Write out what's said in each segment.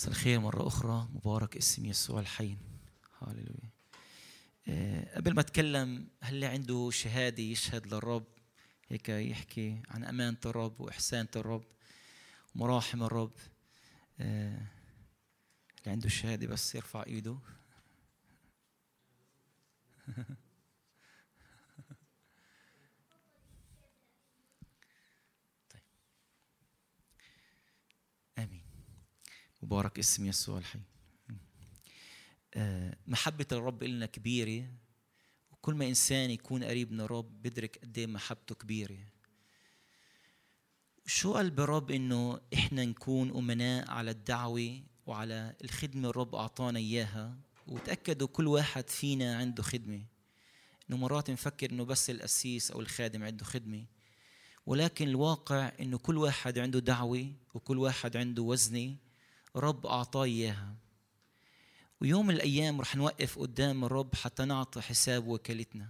مساء الخير مرة أخرى. مبارك اسم يسوع الحي. هاللويا. آه، قبل ما أتكلم هل عنده شهادة يشهد للرب؟ هيك يحكي عن أمانة الرب وإحسانة الرب ومراحم الرب. آه، اللي عنده شهادة بس يرفع إيده. مبارك اسم يسوع الحي. آه، محبة الرب إلنا كبيرة وكل ما إنسان يكون قريب من الرب بدرك قد إيه محبته كبيرة. شو قلب الرب إنه إحنا نكون أمناء على الدعوة وعلى الخدمة الرب أعطانا إياها؟ وتأكدوا كل واحد فينا عنده خدمة. إنه مرات نفكر إنه بس القسيس أو الخادم عنده خدمة. ولكن الواقع إنه كل واحد عنده دعوة وكل واحد عنده وزنة. رب أعطاه إياها ويوم من الأيام رح نوقف قدام الرب حتى نعطي حساب وكالتنا.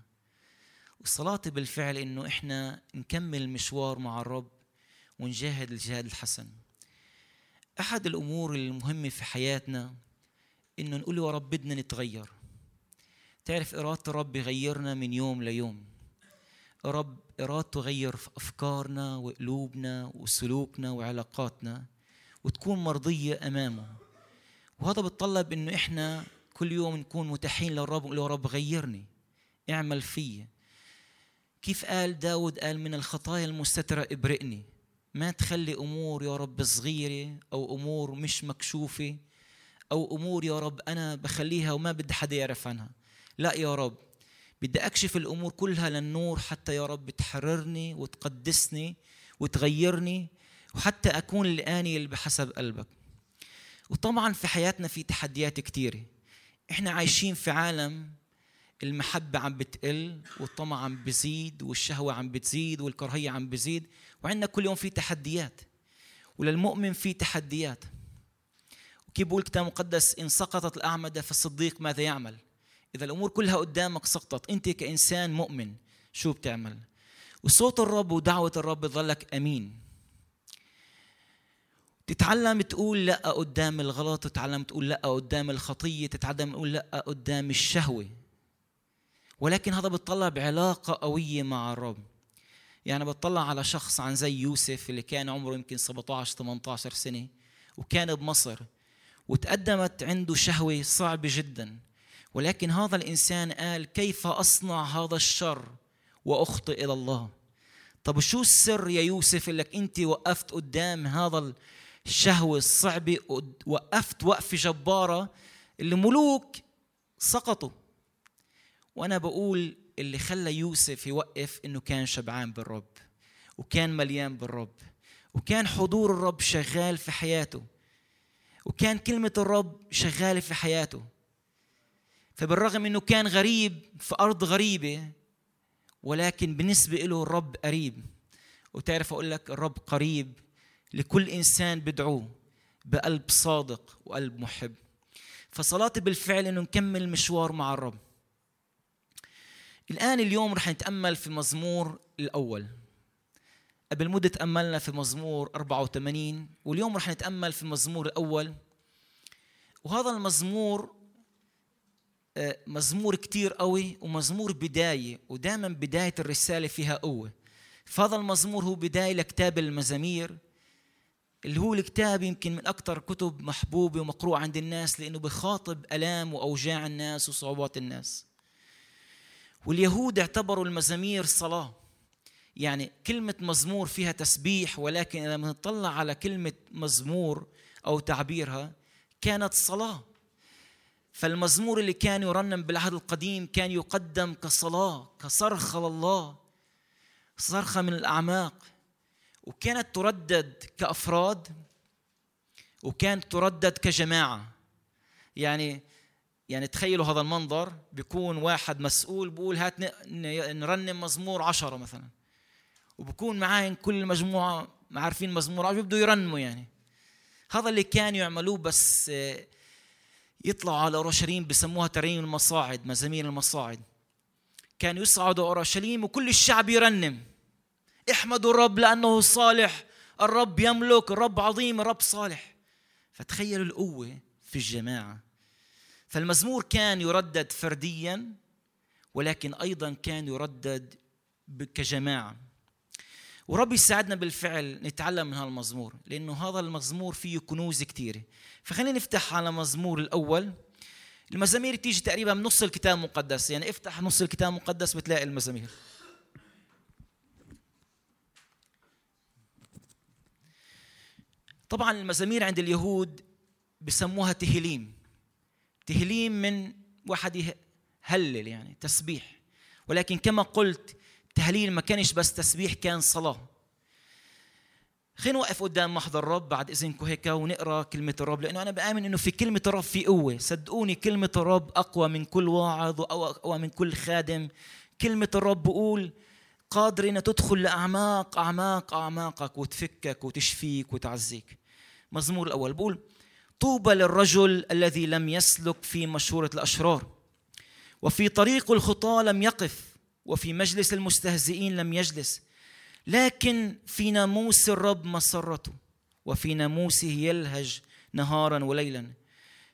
وصلاتي بالفعل إنه إحنا نكمل المشوار مع الرب ونجاهد الجهاد الحسن. أحد الأمور المهمة في حياتنا إنه نقول يا رب بدنا نتغير. تعرف إرادة الرب يغيرنا من يوم ليوم. رب إرادته تغير في أفكارنا وقلوبنا وسلوكنا وعلاقاتنا. وتكون مرضية أمامه. وهذا بتطلب إنه إحنا كل يوم نكون متاحين للرب ونقول يا رب غيرني. اعمل في. كيف قال داود؟ قال من الخطايا المستترة ابرئني. ما تخلي أمور يا رب صغيرة أو أمور مش مكشوفة أو أمور يا رب أنا بخليها وما بدي حدا يعرف عنها. لا يا رب بدي أكشف الأمور كلها للنور حتى يا رب تحررني وتقدسني وتغيرني وحتى أكون اللي بحسب قلبك. وطبعا في حياتنا في تحديات كثيرة إحنا عايشين في عالم المحبة عم بتقل والطمع عم بزيد والشهوة عم بتزيد والكراهية عم بزيد وعندنا كل يوم في تحديات. وللمؤمن في تحديات. وكيف بقول الكتاب المقدس؟ إن سقطت الأعمدة فالصديق ماذا يعمل؟ إذا الأمور كلها قدامك سقطت. أنت كإنسان مؤمن شو بتعمل؟ وصوت الرب ودعوة الرب بضلك أمين. تتعلم تقول لا قدام الغلط تتعلم تقول لا قدام الخطية تتعلم تقول لا قدام الشهوة. ولكن هذا بتطلب علاقه قوية مع الرب. يعني بتطلع على شخص عن زي يوسف اللي كان عمره يمكن 17 18 سنة وكان بمصر وتقدمت عنده شهوة صعبة جدا. ولكن هذا الإنسان قال كيف أصنع هذا الشر وأخطئ إلى الله؟ طب شو السر يا يوسف إنك أنت وقفت قدام هذا الشهوة الصعبة وقفت وقفة جبارة اللي ملوك سقطوا. وأنا بقول اللي خلى يوسف يوقف إنه كان شبعان بالرب وكان مليان بالرب وكان حضور الرب شغال في حياته وكان كلمة الرب شغالة في حياته. فبالرغم إنه كان غريب في أرض غريبة ولكن بالنسبة له الرب قريب. وتعرف أقول لك الرب قريب لكل إنسان بدعوه بقلب صادق وقلب محب. فصلاتي بالفعل إنه نكمل المشوار مع الرب. الآن اليوم رح نتأمل في مزمور الأول. قبل مدة تأملنا في مزمور 84 واليوم رح نتأمل في المزمور الأول. وهذا المزمور آه، مزمور كتير قوي ومزمور بداية ودائما بداية الرسالة فيها قوة. فهذا المزمور هو بداية لكتاب المزامير. اللي هو الكتاب يمكن من أكثر كتب محبوبة ومقروءة عند الناس لأنه بخاطب ألام وأوجاع الناس وصعوبات الناس. واليهود اعتبروا المزامير صلاة. يعني كلمة مزمور فيها تسبيح ولكن إذا نطلع على كلمة مزمور أو تعبيرها كانت صلاة. فالمزمور اللي كان يرنم بالعهد القديم كان يقدم كصلاة كصرخة لله صرخة من الأعماق. وكانت تردد كأفراد وكانت تردد كجماعة. يعني يعني تخيلوا هذا المنظر بيكون واحد مسؤول بقول هات نرنم مزمور عشرة مثلا. وبكون معاهم كل المجموعة عارفين مزمور عشرة بده يرنموا يعني. هذا اللي كانوا يعملوه بس يطلعوا على أورشليم بسموها ترنيم المصاعد مزامير المصاعد. كانوا يصعدوا أورشليم وكل الشعب يرنم. احمدوا الرب لأنه صالح. الرب يملك الرب عظيم الرب صالح. فتخيلوا القوة في الجماعة. فالمزمور كان يردد فرديا ولكن أيضا كان يردد كجماعة. ورب يساعدنا بالفعل نتعلم من هذا المزمور لأنه هذا المزمور فيه كنوز كثيرة فخلينا نفتح على مزمور الأول. المزامير تيجي تقريبا من نص الكتاب المقدس. يعني افتح نص الكتاب المقدس بتلاقي المزامير. طبعا المزامير عند اليهود بسموها تهليم. تهليم من واحد يهلل يعني تسبيح. ولكن كما قلت تهليل ما كانش بس تسبيح كان صلاة. خلينا نوقف قدام محضر الرب بعد اذنكم هيك ونقرأ كلمة الرب لأنه أنا بآمن إنه في كلمة الرب في قوة. صدقوني كلمة الرب أقوى من كل واعظ واقوى من كل خادم. كلمة الرب بقول قادر انها تدخل لأعماق أعماق أعماقك وتفكك وتشفيك وتعزيك. مزمور الأول. بقول طوبى للرجل الذي لم يسلك في مشورة الأشرار وفي طريق الخطى لم يقف وفي مجلس المستهزئين لم يجلس لكن في ناموس الرب مسرته وفي ناموسه يلهج نهارا وليلا.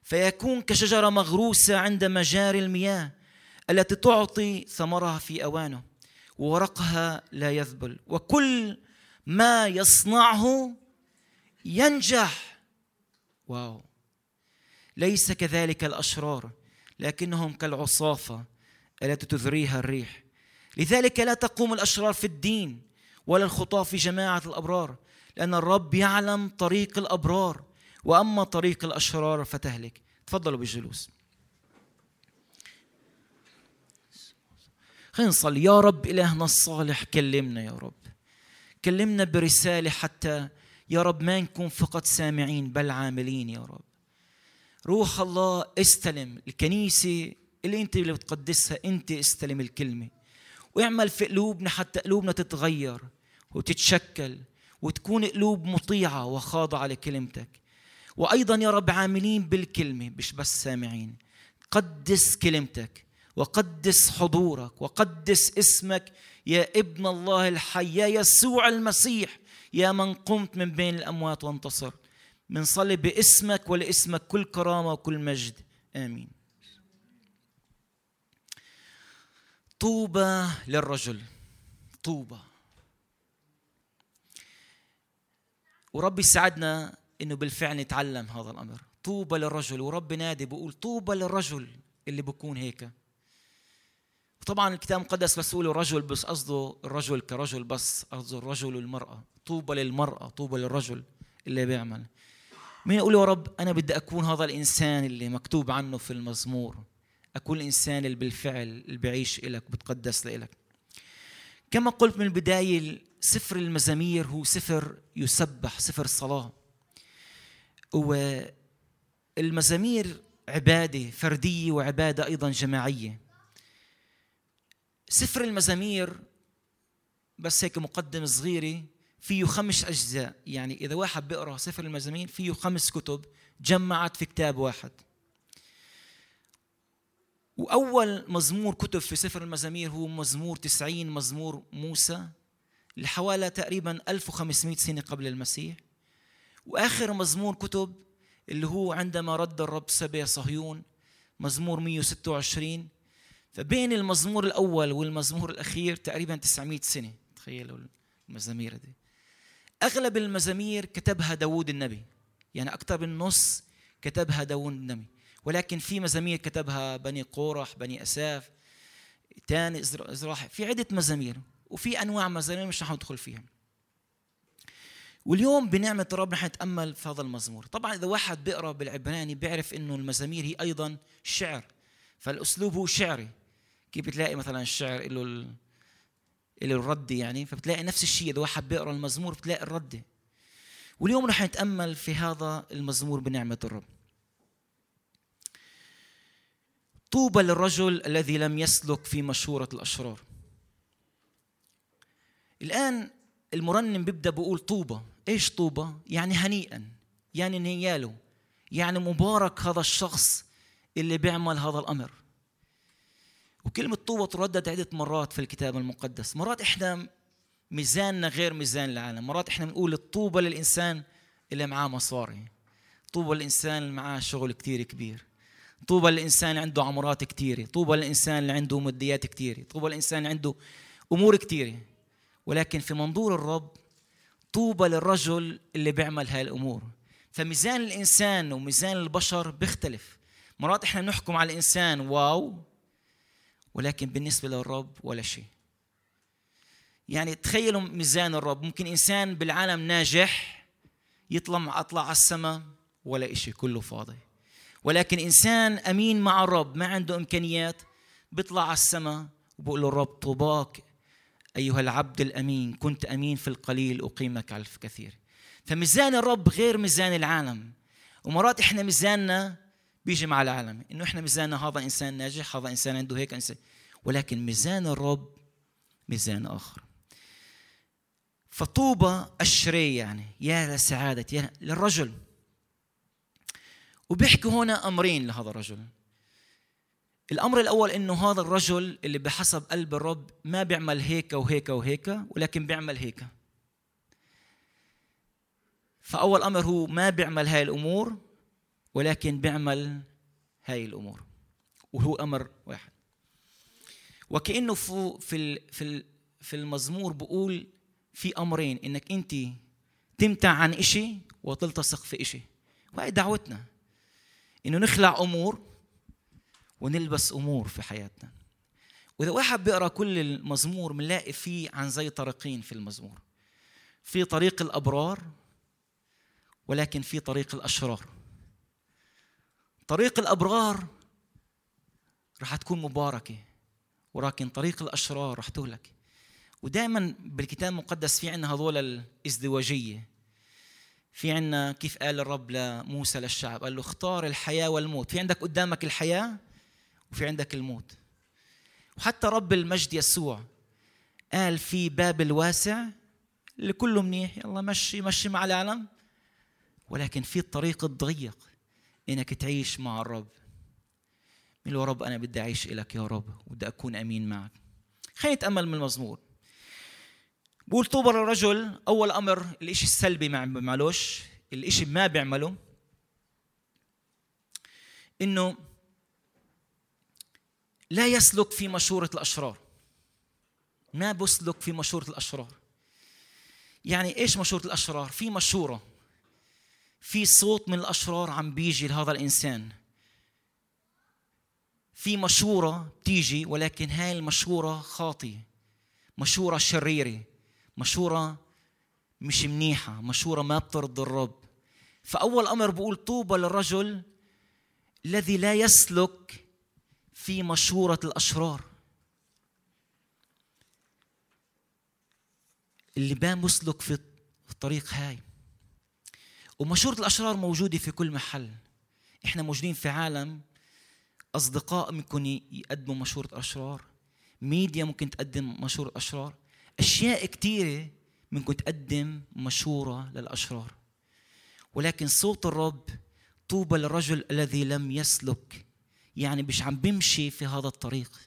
فيكون كشجرة مغروسة عند مجاري المياه التي تعطي ثمرها في أوانه وورقها لا يذبل وكل ما يصنعه ينجح. واو. ليس كذلك الأشرار لكنهم كالعصافة التي تذريها الريح. لذلك لا تقوم الأشرار في الدين ولا الخطاة في جماعة الأبرار لأن الرب يعلم طريق الأبرار. وأما طريق الأشرار فتهلك. تفضلوا بالجلوس خلينا نصلي. يا رب إلهنا الصالح كلمنا يا رب. كلمنا برسالة حتى يا رب ما نكون فقط سامعين بل عاملين يا رب. روح الله استلم الكنيسة اللي أنت اللي بتقدسها أنت استلم الكلمة. واعمل في قلوبنا حتى قلوبنا تتغير وتتشكل وتكون قلوب مطيعة وخاضعة لكلمتك. وأيضا يا رب عاملين بالكلمة مش بس سامعين. قدس كلمتك وقدس حضورك وقدس اسمك يا ابن الله الحي يا يسوع المسيح. يا من قمت من بين الأموات وانتصرت بنصلي باسمك ولاسمك كل كرامة وكل مجد. آمين. طوبى للرجل. طوبى. ورب يساعدنا إنه بالفعل نتعلم هذا الأمر. طوبى للرجل. ورب نادي بيقول طوبى للرجل اللي بكون هيك. طبعا الكتاب المقدس بس يقول رجل بس قصده الرجل كرجل بس قصده الرجل والمرأة. طوبى للمرأة طوبى للرجل اللي بيعمل. مين يقول يا رب أنا بدي أكون هذا الإنسان اللي مكتوب عنه في المزمور. أكون الإنسان اللي بالفعل اللي بعيش إلك بتقدس لإلك. كما قلت من البداية سفر المزامير هو سفر يسبح سفر صلاة. والمزامير عبادة فردية وعبادة أيضا جماعية. سفر المزامير بس هيك مقدمة صغيرة فيه خمس أجزاء. يعني إذا واحد بيقرأ سفر المزامير فيه خمس كتب جمعت في كتاب واحد. وأول مزمور كتب في سفر المزامير هو مزمور تسعين مزمور موسى لحوالي تقريبا 1500 سنة قبل المسيح. وآخر مزمور كتب اللي هو عندما رد الرب سبي صهيون مزمور 126 فبين المزمور الأول والمزمور الأخير تقريبا 900 سنة. تخيلوا المزامير دي. أغلب المزامير كتبها داود النبي. يعني أكثر من نص كتبها داود النبي. ولكن في مزامير كتبها بني قورح بني أساف تاني إزراح. في عدة مزامير وفي أنواع مزامير مش رح ندخل فيها. واليوم بنعمة الرب رح نتأمل في هذا المزمور. طبعا إذا واحد بيقرأ بالعبراني بيعرف إنه المزامير هي أيضا شعر. فالأسلوب هو شعري. كيف بتلاقي مثلا الشعر له الرد يعني فبتلاقي نفس الشيء إذا واحد بيقرأ المزمور بتلاقي الرد. واليوم رح نتأمل في هذا المزمور بنعمة الرب. طوبى للرجل الذي لم يسلك في مشورة الأشرار. الآن المرنم بيبدأ بيقول طوبى. إيش طوبى؟ يعني هنيئا يعني نياله يعني مبارك هذا الشخص اللي بيعمل هذا الأمر. وكلمة طوبة تردد عدة مرات في الكتاب المقدس. مرات إحنا ميزاننا غير ميزان العالم. مرات إحنا بنقول الطوبة للإنسان اللي معاه مصاري. طوبى الإنسان اللي معاه شغل كتير كبير. طوبى الإنسان اللي عنده عمرات كتيرة. طوبى الإنسان اللي عنده ماديات كتيرة. طوبى الإنسان اللي عنده أمور كتيرة. ولكن في منظور الرب طوبى للرجل اللي بيعمل هاي الأمور. فميزان الإنسان وميزان البشر بيختلف. مرات إحنا نحكم على الإنسان واو ولكن بالنسبة للرب ولا شيء. يعني تخيلوا ميزان الرب. ممكن إنسان بالعالم ناجح يطلع أطلع على السماء ولا إشي كله فاضي. ولكن إنسان أمين مع الرب ما عنده إمكانيات بيطلع على السماء وبقول له الرب طوباك أيها العبد الأمين كنت أمين في القليل أقيمك على الكثير. فميزان الرب غير ميزان العالم. ومرات إحنا ميزاننا بيجي مع العالم. إنه إحنا ميزاننا هذا إنسان ناجح هذا إنسان عنده هيك إنسان. ولكن ميزان الرب ميزان آخر. فطوبى الشري يعني يا لسعادة يا للرجل. وبيحكي هنا أمرين لهذا الرجل. الأمر الأول إنه هذا الرجل اللي بحسب قلب الرب ما بيعمل هيك وهيك وهيك ولكن بيعمل هيك. فأول أمر هو ما بيعمل هاي الأمور ولكن بيعمل هاي الأمور وهو أمر واحد. وكأنه في في في المزمور بقول في أمرين إنك أنت تمتع عن إشي وتلتصق في إشي. وهي دعوتنا إنه نخلع أمور ونلبس أمور في حياتنا. وإذا واحد بيقرأ كل المزمور بنلاقي فيه عن زي طريقين في المزمور. في طريق الأبرار ولكن في طريق الأشرار. طريق الأبرار رح تكون مباركة ولكن طريق الأشرار رح تهلك. ودائما بالكتاب المقدس في عندنا هذول الإزدواجية. في عندنا كيف قال الرب لموسى للشعب؟ قال له اختار الحياة والموت. في عندك قدامك الحياة وفي عندك الموت. وحتى رب المجد يسوع قال في باب الواسع اللي كله منيح يلا مشي مشي مع العالم. ولكن في الطريق الضيق إنك تعيش مع الرب. له رب أنا بدي أعيش لك يا رب وبدي أكون أمين معك. خلينا نتأمل من المزمور. بقول طوبى للرجل أول أمر الإشي السلبي ما بيعملوش الإشي ما بيعمله إنه لا يسلك في مشورة الأشرار. ما بسلك في مشورة الأشرار. يعني إيش مشورة الأشرار؟ في مشورة. في صوت من الأشرار عم بيجي لهذا الإنسان. في مشورة بتيجي ولكن هاي المشورة خاطئة. مشورة شريرة. مشورة مش منيحة. مشورة ما بترضي الرب. فأول أمر بقول طوبى للرجل الذي لا يسلك في مشورة الأشرار. اللي بان مسلك في الطريق هاي. ومشورة الأشرار موجودة في كل محل. إحنا موجودين في عالم أصدقاء ممكن يقدموا مشورة أشرار ميديا ممكن تقدم مشورة أشرار أشياء كثيرة ممكن تقدم مشورة للأشرار. ولكن صوت الرب طوبى للرجل الذي لم يسلك يعني مش عم بمشي في هذا الطريق.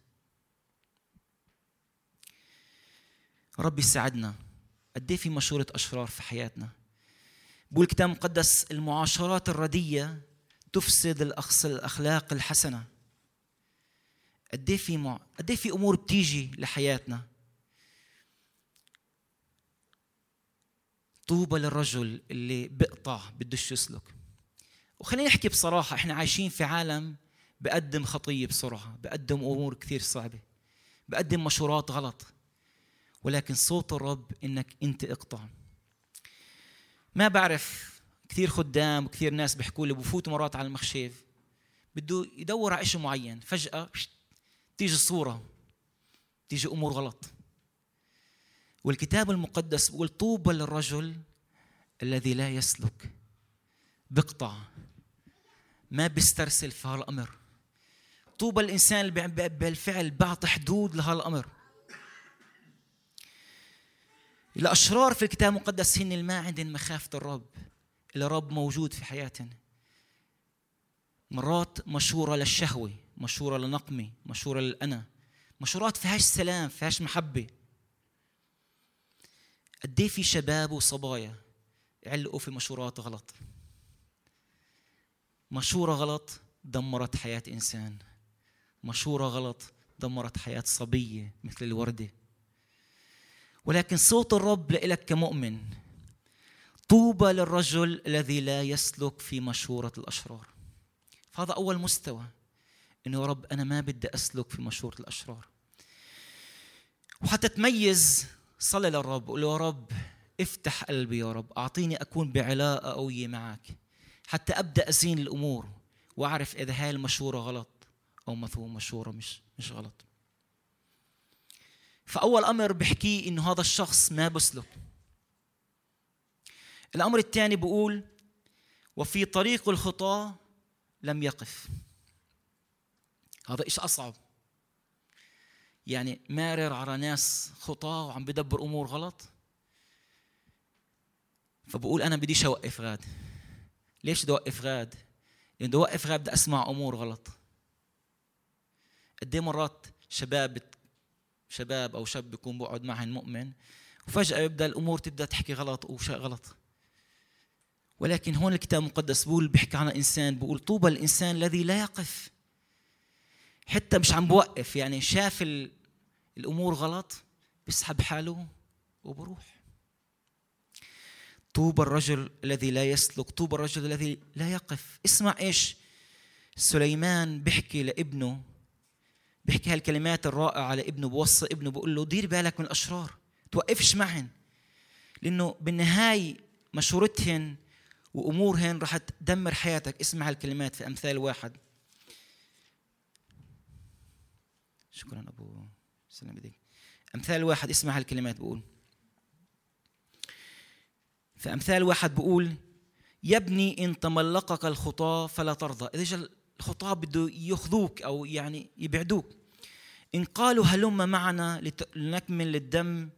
ربي يساعدنا. قد في مشورة أشرار في حياتنا؟ بقول الكتاب المقدس المعاشرات الردية تفسد الأخلاق الحسنة. قد في مع... قد في أمور بتيجي لحياتنا؟ طوبى للرجل اللي بقطع بدش يسلك. وخلينا نحكي بصراحة إحنا عايشين في عالم بقدم خطية بسرعة بقدم أمور كثير صعبة بقدم مشورات غلط. ولكن صوت الرب إنك أنت اقطع. ما بعرف كثير خدام وكثير ناس بيحكوا لي بفوتوا مرات على المخشيف بده يدور على شيء معين. فجأة تيجي الصورة تيجي أمور غلط. والكتاب المقدس بيقول طوبى للرجل الذي لا يسلك. بقطع. ما بيسترسل في هالأمر. طوبى الإنسان اللي بالفعل بيعطي حدود لهالأمر. الأشرار في الكتاب المقدس هن ما عندهم مخافة الرب. الرب موجود في حياتنا. مرات مشوره للشهوة مشوره لنقمة مشوره للأنا مشورات فيهاش سلام فيهاش محبة. قد في شباب وصبايا علقوا في مشورات غلط؟ مشورة غلط دمرت حياة إنسان. مشورة غلط دمرت حياة صبية مثل الوردة. ولكن صوت الرب لك كمؤمن. طوبى للرجل الذي لا يسلك في مشورة الأشرار. فهذا أول مستوى. إنه يا رب أنا ما بدي أسلك في مشورة الأشرار. وحتى تميز صلي للرب. قول يا رب افتح قلبي يا رب. أعطيني أكون بعلاقة قوية معك. حتى أبدأ أزين الأمور وأعرف إذا هاي المشورة غلط أو مشورة مش مش غلط. فأول أمر بحكيه إنه هذا الشخص ما بسلك. الأمر الثاني بقول وفي طريق الخطاة لم يقف. هذا إيش أصعب. يعني مارر على ناس خطاة وعم بدبر أمور غلط. فبقول أنا بديش أوقف غاد. ليش بدي أوقف غاد؟ لأنه بدي أوقف غاد بدي أسمع أمور غلط. قد إيه مرات شباب شباب أو شاب بيكون بقعد معهم مؤمن وفجأة يبدأ الأمور تبدأ تحكي غلط وشيء غلط. ولكن هون الكتاب المقدس بقول بيحكي عن انسان بقول طوبى الإنسان الذي لا يقف. حتى مش عم بوقف يعني شاف الأمور غلط بيسحب حاله وبروح. طوبى الرجل الذي لا يسلك طوبى الرجل الذي لا يقف. اسمع إيش سليمان بيحكي لابنه بيحكي هالكلمات الرائعة على ابنه بوصي ابنه بقول له دير بالك من الأشرار توقفش معهن. لأنه بالنهاية مشورتهن وأمورهن رح تدمر حياتك. اسمع هالكلمات في أمثال واحد. شكرا أبو سلام بديك. أمثال واحد اسمع هالكلمات بقول. في أمثال واحد بقول يا ابني إن تملقك الخطاة فلا ترضى. إذا جا الخطاة بده ياخذوك أو يعني يبعدوك. إن قالوا هلم معنا لنكمل الدم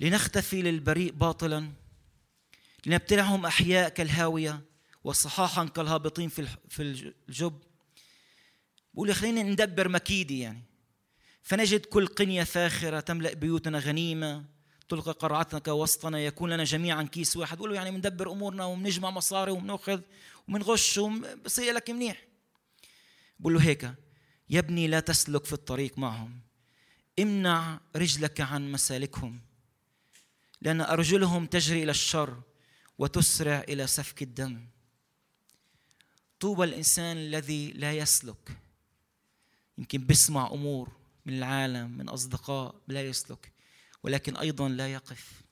لنختفي للبريء باطلا لنبتلعهم أحياء كالهاوية وصحاحا كالهابطين في في الجب. بقول خلينا ندبر مكيدي يعني. فنجد كل قنية فاخرة تملأ بيوتنا غنيمة تلقى قرعتك وسطنا يكون لنا جميعا كيس واحد. بقولوا يعني بندبر أمورنا وبنجمع مصاري وبناخذ وبنغش وبصير لك منيح. بقول له هيك. يا ابني لا تسلك في الطريق معهم. امنع رجلك عن مسالكهم لأن أرجلهم تجري إلى الشر وتسرع إلى سفك الدم. طوبى الإنسان الذي لا يسلك. يمكن بيسمع أمور من العالم من أصدقاء لا يسلك ولكن أيضا لا يقف.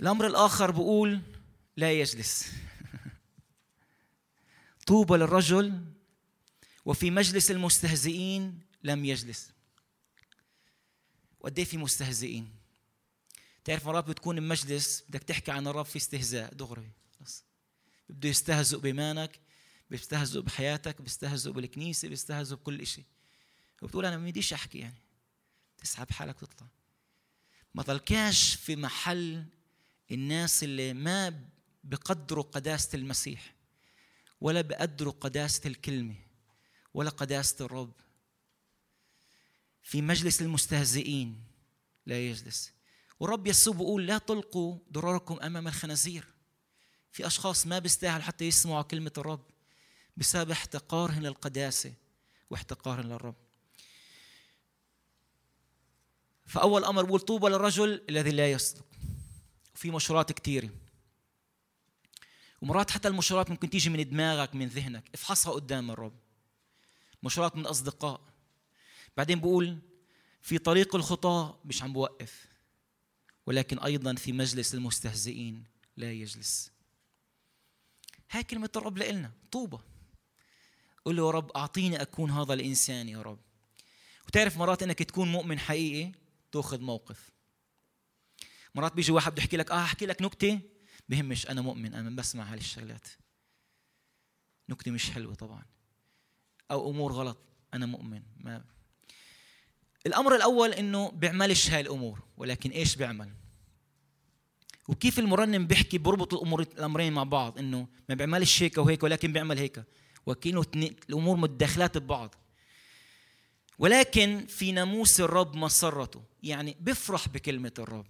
الأمر الآخر بقول لا يجلس. طوبى للرجل وفي مجلس المستهزئين لم يجلس. وقد في مستهزئين؟ تعرف مرات بتكون بمجلس بدك تحكي عن الرب في استهزاء دغري. بده يستهزئ بإيمانك بيستهزئ بحياتك بيستهزئ بالكنيسة بيستهزئ بكل شيء وبتقول أنا ما بديش أحكي يعني. تسحب حالك وتطلع ما ضلكاش في محل الناس اللي ما بقدروا قداسة المسيح. ولا بقدروا قداسة الكلمة ولا قداسة الرب. في مجلس المستهزئين لا يجلس. والرب يسوع بيقول لا تلقوا ضراركم أمام الخنازير. في أشخاص ما بيستاهل حتى يسمعوا كلمة الرب بسبب احتقارهم للقداسة واحتقارهم للرب. فأول أمر بقول طوبى للرجل الذي لا يصدق. وفي مشورات كثيره ومرات حتى المشورات ممكن تيجي من دماغك من ذهنك. افحصها قدام الرب. مشورات من أصدقاء. بعدين بقول في طريق الخطاة مش عم بوقف ولكن أيضا في مجلس المستهزئين لا يجلس. هاي كلمة الرب لإلنا. طوبة. قل له يا رب أعطيني أكون هذا الإنسان يا رب. وتعرف مرات إنك تكون مؤمن حقيقي تأخذ موقف. مرات بيجي واحد بده يحكي لك آه أحكي لك نكتة بهمش أنا مؤمن أنا بسمع هالشغلات نكتة مش حلوة طبعا. أو أمور غلط أنا مؤمن. ما الأمر الأول إنه بيعملش هاي الأمور ولكن إيش بيعمل؟ وكيف المرنم بيحكي بربط الأمور الأمرين مع بعض؟ إنه ما بيعملش هيك وهيك ولكن بيعمل هيك. وكأنه الأمور متداخلات ببعض. ولكن في ناموس الرب مسرته. يعني بيفرح بكلمة الرب.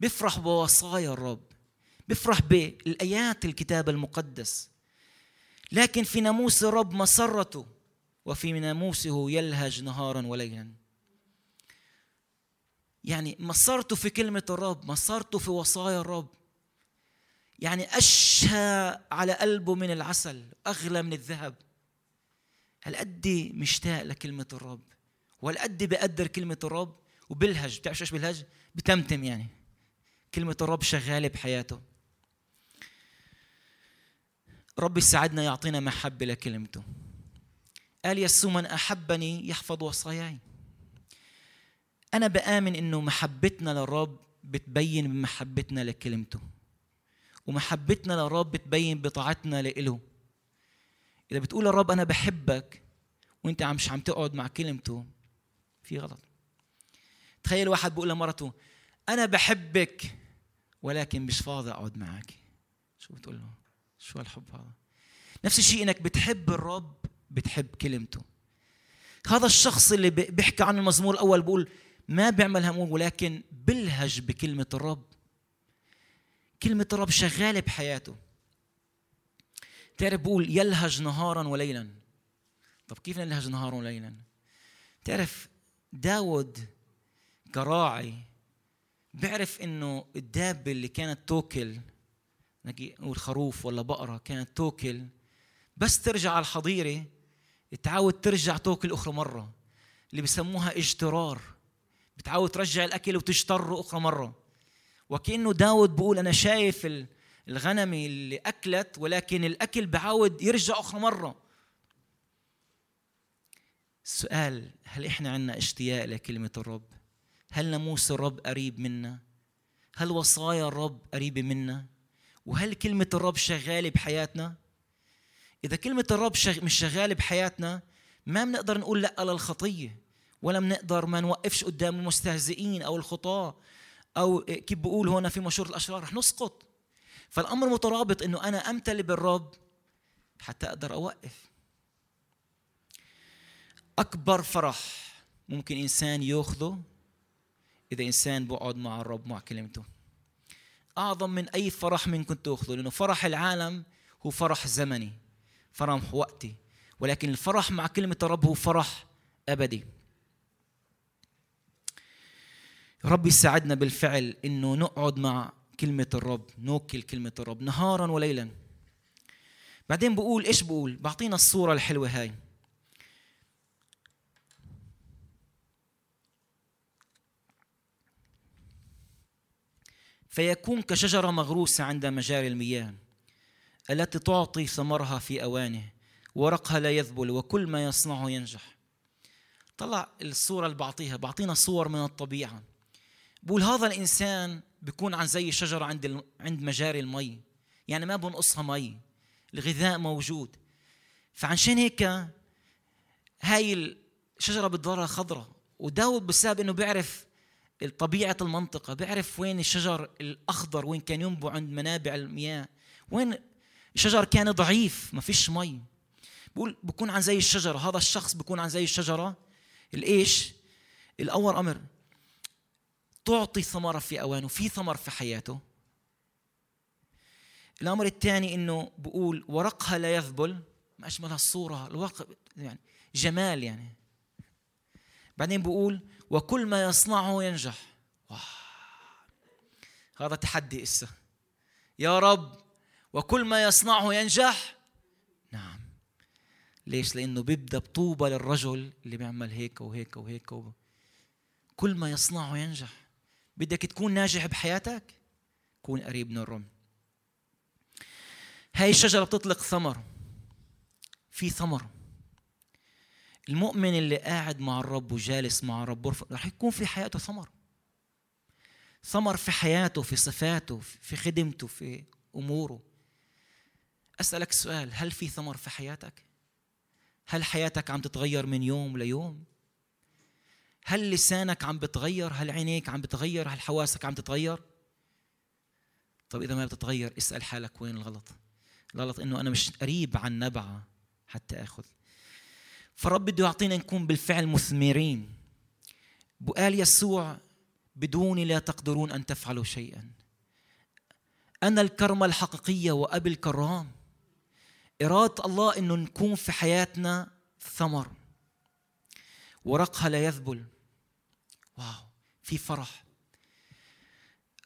بيفرح بوصايا الرب. بفرح بالآيات الكتاب المقدس. لكن في ناموس الرب مسرته وفي ناموسه يلهج نهارا وليلا. يعني مسرته في كلمة الرب مسرته في وصايا الرب. يعني أشهى على قلبه من العسل أغلى من الذهب. هالقد مشتاق لكلمة الرب؟ وهالقد بقدر كلمة الرب؟ وبلهج بتعرف إيش بلهج؟ بتمتم يعني. كلمة الرب شغالة بحياته. رب يساعدنا يعطينا محبة لكلمته قال يسوع من أحبني يحفظ وصاياي. أنا بآمن إنه محبتنا للرب بتبين بمحبتنا لكلمته ومحبتنا للرب بتبين بطاعتنا لإله. إذا بتقول للرب أنا بحبك وأنت عم مش عم تقعد مع كلمته في غلط. تخيل واحد بيقول لمرته أنا بحبك ولكن مش فاضي أقعد معك. شو بتقول له؟ شو هالحب هذا؟ نفس الشيء إنك بتحب الرب بتحب كلمته. هذا الشخص اللي بيحكي عن المزمور الأول بيقول ما بيعمل هموم ولكن بلهج بكلمة الرب. كلمة الرب شغالة بحياته. تعرف بقول يلهج نهارا وليلا. طب كيف نلهج نهارا وليلا؟ تعرف داود كراعي بيعرف إنه الدابة اللي كانت توكل نقول خروف ولا بقرة كانت توكل بس ترجع على الحظيرة تعاود ترجع توكل أخرى مرة. اللي بسموها اجترار. بتعاود ترجع الأكل وتجتر أخرى مرة. وكأنه داود بقول أنا شايف الغنم اللي أكلت ولكن الأكل بعاود يرجع أخرى مرة. السؤال هل إحنا عندنا اشتياق لكلمة الرب؟ هل ناموس الرب قريب منا؟ هل وصايا الرب قريبة منا؟ وهل كلمة الرب شغالة بحياتنا؟ إذا كلمة الرب شغ... مش شغالة بحياتنا ما بنقدر نقول لأ للخطية ولا بنقدر ما نوقفش قدام المستهزئين أو الخطاة أو كيف بقول هنا في مشورة الأشرار رح نسقط. فالأمر مترابط إنه أنا أمتلي بالرب حتى أقدر أوقف. أكبر فرح ممكن إنسان يأخذه إذا إنسان بقعد مع الرب مع كلمته. أعظم من أي فرح ممكن تأخذه لأنه فرح العالم هو فرح زمني فرح وقتي ولكن الفرح مع كلمة الرب هو فرح أبدي. رب يساعدنا بالفعل إنه نقعد مع كلمة الرب نوكل كلمة الرب نهارا وليلا. بعدين بقول إيش بقول؟ بعطينا الصورة الحلوة هاي. فيكون كشجرة مغروسة عند مجاري المياه التي تعطي ثمرها في أوانه ورقها لا يذبل وكل ما يصنعه ينجح. طلع الصورة اللي بعطيها بعطينا صور من الطبيعة. بقول هذا الإنسان بيكون عن زي الشجرة عند عند مجاري المي. يعني ما بنقصها مي الغذاء موجود. فعنشان هيك هاي الشجرة بتضلها خضرة وداود بسبب إنه بيعرف طبيعة المنطقة بيعرف وين الشجر الأخضر وين كان ينبع عند منابع المياه وين الشجر كان ضعيف ما فيش مي. بقول بكون عن زي الشجرة هذا الشخص بكون عن زي الشجرة الإيش؟ الأول أمر تعطي ثمرة في أوانه في ثمر في حياته. الأمر الثاني إنه بقول ورقها لا يذبل ما أجمل الصورة الورق يعني جمال يعني. بعدين بقول وكل ما يصنعه ينجح. واو. هذا تحدي إسا يا رب وكل ما يصنعه ينجح. نعم. ليش؟ لأنه بيبدأ بطوبة للرجل اللي بيعمل هيك وهيك وهيك وهيك كل ما يصنعه ينجح. بدك تكون ناجح بحياتك؟ كون قريب من الرب هاي الشجرة بتطلق ثمر. في ثمر. المؤمن اللي قاعد مع الرب وجالس مع الرب رح يكون في حياته ثمر. ثمر في حياته في صفاته في خدمته في أموره. أسألك سؤال هل في ثمر في حياتك؟ هل حياتك عم تتغير من يوم ليوم؟ هل لسانك عم بتغير؟ هل عينيك عم بتغير؟ هل حواسك عم تتغير؟ طب إذا ما بتتغير اسأل حالك وين الغلط؟ الغلط إنه أنا مش قريب عن نبعه حتى آخذ. فالرب بده يعطينا نكون بالفعل مثمرين. بقال يسوع بدوني لا تقدرون أن تفعلوا شيئا. أنا الكرمة الحقيقية وأبي الكرام. إرادة الله إنه نكون في حياتنا ثمر. ورقها لا يذبل. واو في فرح.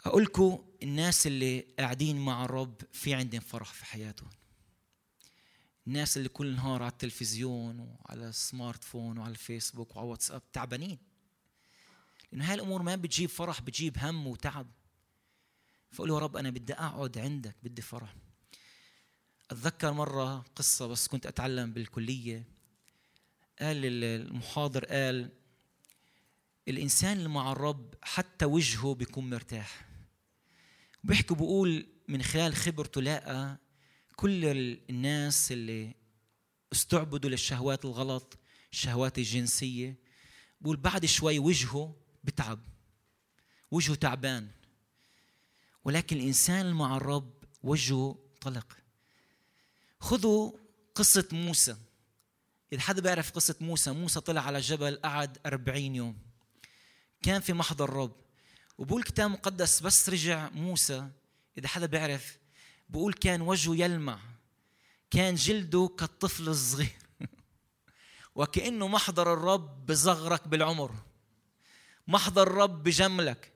أقول لكم الناس اللي قاعدين مع الرب في عندهم فرح في حياتهم. الناس اللي كل نهار على التلفزيون وعلى السمارت فون وعلى الفيسبوك وعلى واتساب تعبانين. لأنه هاي الأمور ما بتجيب فرح بتجيب هم وتعب. فقول يا رب أنا بدي أقعد عندك بدي فرح. أتذكر مرة قصة بس كنت أتعلم بالكلية. قال المحاضر قال الإنسان اللي مع الرب حتى وجهه بيكون مرتاح. بيحكي بقول من خلال خبرته لقى كل الناس اللي استعبدوا للشهوات الغلط الشهوات الجنسية بقول بعد شوي وجهه بتعب وجهه تعبان. ولكن الإنسان مع الرب وجهه طلق. خذوا قصة موسى. إذا حدا بيعرف قصة موسى موسى طلع على جبل قعد أربعين يوم. كان في محضر الرب وبقول الكتاب المقدس بس رجع موسى. إذا حدا بيعرف بقول كان وجهه يلمع كان جلده كالطفل الصغير. وكأنه محضر الرب بصغرك بالعمر. محضر الرب بجملك.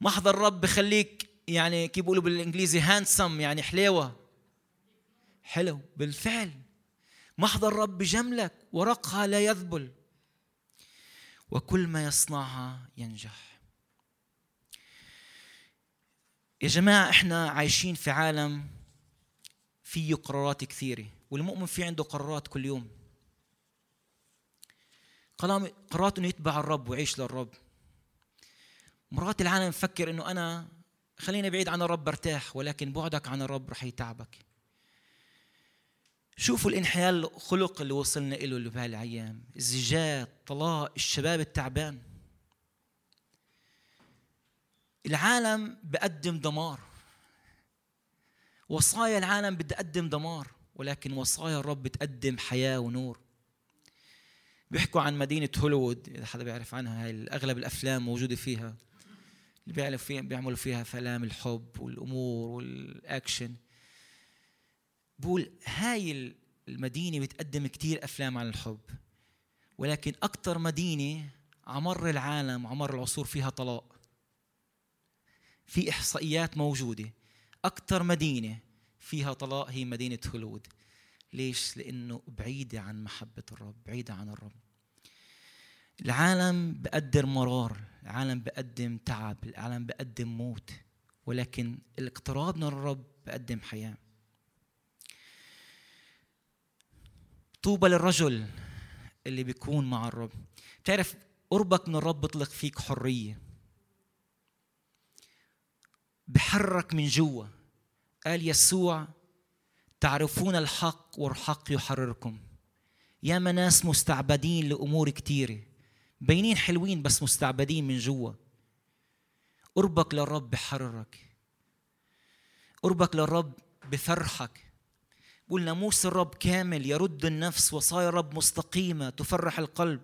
محضر الرب بخليك يعني كيف بيقولوا بالإنجليزي هانسم يعني حليوه حلو بالفعل. محضر الرب بجملك ورقها لا يذبل. وكل ما يصنعها ينجح. يا جماعة إحنا عايشين في عالم فيه قرارات كثيرة والمؤمن في عنده قرارات كل يوم. قرارات إنه يتبع الرب ويعيش للرب. مرات العالم يفكر إنه أنا خليني بعيد عن الرب برتاح ولكن بعدك عن الرب رح يتعبك. شوفوا الانحياء الخلق اللي وصلنا له بهالايام الزيجات طلاق الشباب التعبان. العالم بقدم دمار. وصايا العالم بتقدم دمار ولكن وصايا الرب بتقدم حياة ونور. بيحكوا عن مدينة هوليوود إذا حدا بيعرف عنها هاي أغلب الأفلام موجودة فيها. اللي بيعرف فيها بيعملوا فيها أفلام الحب والأمور والأكشن. بقول هاي المدينة بتقدم كتير أفلام عن الحب ولكن أكثر مدينة عمر العالم عمر العصور فيها طلاق. في إحصائيات موجودة. أكثر مدينة فيها طلاق هي مدينة هوليوود. ليش؟ لأنه بعيدة عن محبة الرب بعيدة عن الرب. العالم بقدر مرار العالم بقدم تعب العالم بقدم موت ولكن الاقتراب من الرب بقدم حياة. طوبى للرجل اللي بيكون مع الرب. بتعرف قربك من الرب بيطلق فيك حرية. بحرك من جوا. قال يسوع تعرفون الحق والحق يحرركم. يا ناس مستعبدين لأمور كتيرة. باينين حلوين بس مستعبدين من جوا. قربك للرب بحررك. قربك للرب بفرحك. بقول ناموس الرب كامل يرد النفس وصايا الرب مستقيمة تفرح القلب.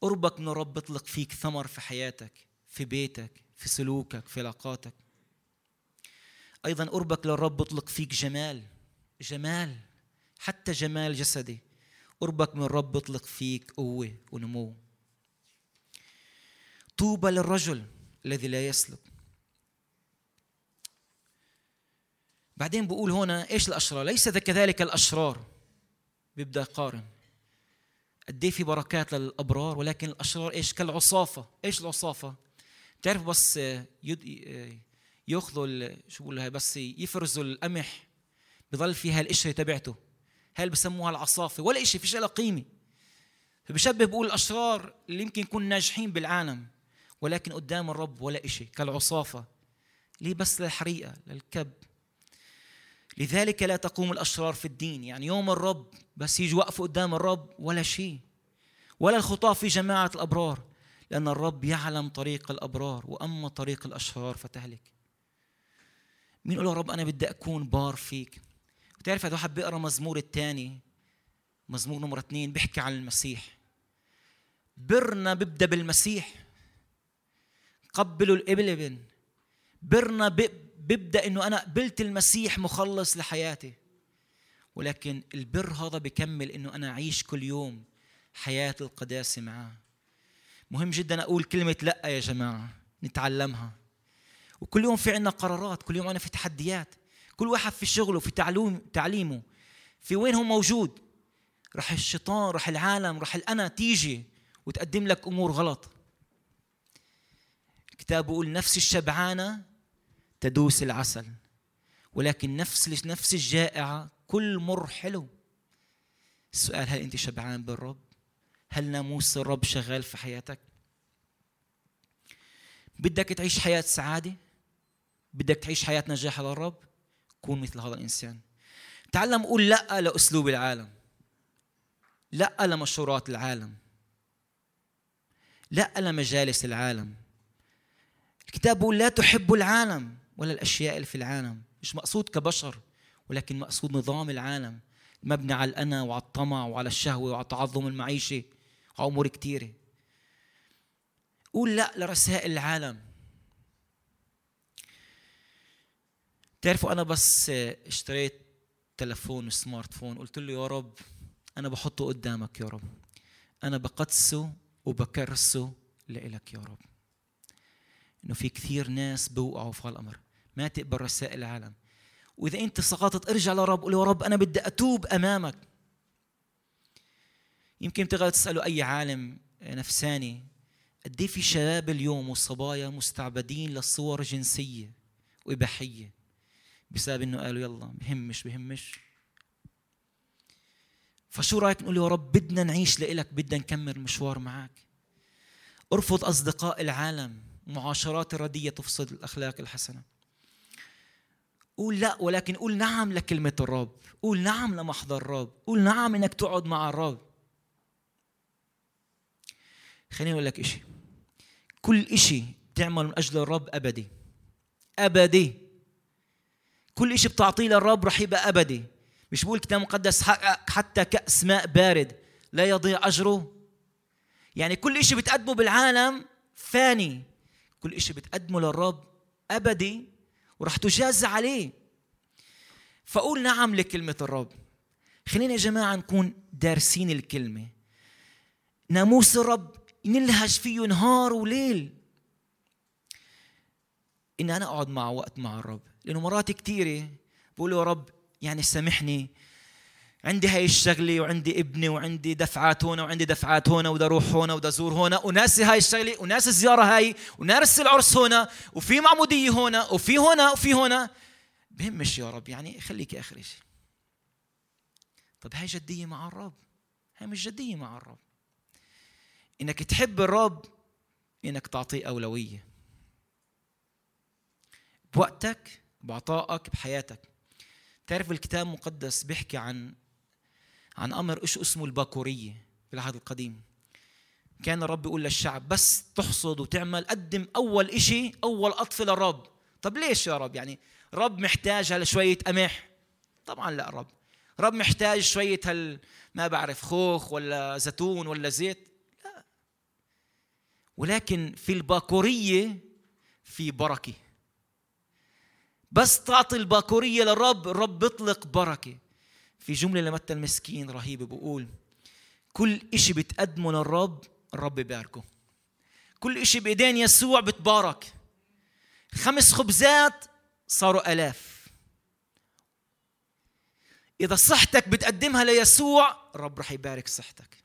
قربك من الرب بيطلق فيك ثمر في حياتك في بيتك. في سلوكك في علاقاتك. أيضا قربك للرب بيطلق فيك جمال جمال حتى جمال جسدي. قربك من الرب بيطلق فيك قوة ونمو. طوبى للرجل الذي لا يسلك. بعدين بقول هنا إيش الأشرار؟ ليس كذلك الأشرار. بيبدأ يقارن. قد إيه في بركات للأبرار ولكن الأشرار إيش؟ كالعصافة. إيش العصافة؟ بتعرف بس يأخذوا شو بقول بس يفرزوا القمح بضل فيها القشره تبعته. اللي بسموها العصافة؟ ولا شيء فيش لها قيمة. فبشبه بقول الأشرار اللي يمكن يكونوا ناجحين بالعالم ولكن قدام الرب ولا شيء كالعصافة. ليه بس للحريقة للكب؟ لذلك لا تقوم الأشرار في الدين. يعني يوم الرب بس يجوا وقفوا قدام الرب ولا شيء. ولا الخطاة في جماعة الأبرار. لأن الرب يعلم طريق الأبرار وأما طريق الأشرار فتهلك. مين يقول يا رب أنا بدي أكون بار فيك؟ بتعرف هذا واحد بيقرأ مزمور الثاني مزمور نمرة اثنين بيحكي عن المسيح. برنا بيبدا بالمسيح. قبلوا الابن برنا بيبدا إنه أنا قبلت المسيح مخلص لحياتي. ولكن البر هذا بكمل إنه أنا أعيش كل يوم حياه القداسة معاه. مهم جدا أقول كلمة لأ يا جماعة نتعلمها. وكل يوم في عندنا قرارات كل يوم عندنا في تحديات. كل واحد في شغله في تعليم تعليمه. في وين هو موجود؟ رح الشيطان رح العالم رح الأنا تيجي وتقدم لك أمور غلط. الكتاب بيقول نفس الشبعانة تدوس العسل ولكن نفس نفس الجائعة كل مر حلو. السؤال هل أنت شبعان بالرب؟ هل ناموس الرب شغال في حياتك؟ بدك تعيش حياة سعادة؟ بدك تعيش حياة نجاح للرب؟ كون مثل هذا الإنسان. تعلم قول لا لأسلوب العالم. لا لمشورات العالم. لا لمجالس العالم. الكتاب بيقول لا تحبوا العالم ولا الأشياء اللي في العالم. مش مقصود كبشر ولكن مقصود نظام العالم. مبني على الأنا وعلى الطمع وعلى الشهوة وعلى تعظم المعيشة. امور كثيره قول لا لرسائل العالم. تعرفوا أنا بس اشتريت تلفون سمارت فون قلت له يا رب أنا بحطه قدامك يا رب. أنا بقدسه وبكرسه لإلك يا رب. إنه في كثير ناس بوقعوا في هالأمر. ما تقبل رسائل العالم. وإذا أنت سقطت ارجع لرب قول يا رب أنا بدي أتوب أمامك. يمكن تقدر تساله أي عالم نفساني. قد في شباب اليوم والصبايا مستعبدين للصور جنسية وإباحية بسبب إنه قالوا يلا بهمش بهمش. فشو رأيك نقول يا رب بدنا نعيش لإلك بدنا نكمل مشوار معك ارفض أصدقاء العالم معاشرات الردية تفسد الأخلاق الحسنة. قول لا ولكن قول نعم لكلمة الرب. قول نعم لمحضر الرب. قول نعم إنك تقعد مع الرب. خليني أقول لك إشي. كل إشي بتعمل من أجل الرب أبدي. أبدي. كل إشي بتعطيه للرب رح يبقى أبدي. مش بقول الكتاب المقدس حتى كأس ماء بارد. لا يضيع أجره. يعني كل شيء بتقدمه بالعالم فاني. كل شيء بتقدمه للرب أبدي ورح تجازى عليه. فقول نعم لكلمة الرب. خلينا يا جماعة نكون دارسين الكلمة. ناموس الرب نلهج فيه نهار وليل. إن أنا أقعد مع وقت مع الرب. لأنه مرات كثيرة بقول يا رب يعني سامحني. عندي هاي الشغلة وعندي ابني وعندي دفعات هنا وعندي دفعات هنا ودا أروح هنا ودا أزور هنا وناسي هاي الشغلة وناس الزيارة هاي وناس العرس هنا وفي معمودية هنا وفي هنا وفي هنا بهمش يا رب يعني خليك آخر شيء طب هاي جدية مع الرب. هاي مش جدية مع الرب. إنك تحب الرب إنك تعطيه أولوية. بوقتك بعطائك بحياتك. تعرف الكتاب المقدس بيحكي عن عن أمر إيش اسمه الباكورية في العهد القديم. كان الرب يقول للشعب بس تحصد وتعمل قدم أول إشي أول قطف للرب. طب ليش يا رب؟ يعني رب محتاج هلا شوية قمح. طبعا لا رب. رب محتاج شوية هال ما بعرف خوخ ولا زيتون ولا زيت. ولكن في الباكورية في بركة. بس تعطي الباكورية للرب الرب بيطلق بركة. في جملة لمتى المسكين رهيبة بقول كل إشي بتقدمه للرب الرب بيباركه. كل إشي بإيدين يسوع بتبارك. خمس خبزات صاروا آلاف. إذا صحتك بتقدمها ليسوع الرب رح يبارك صحتك.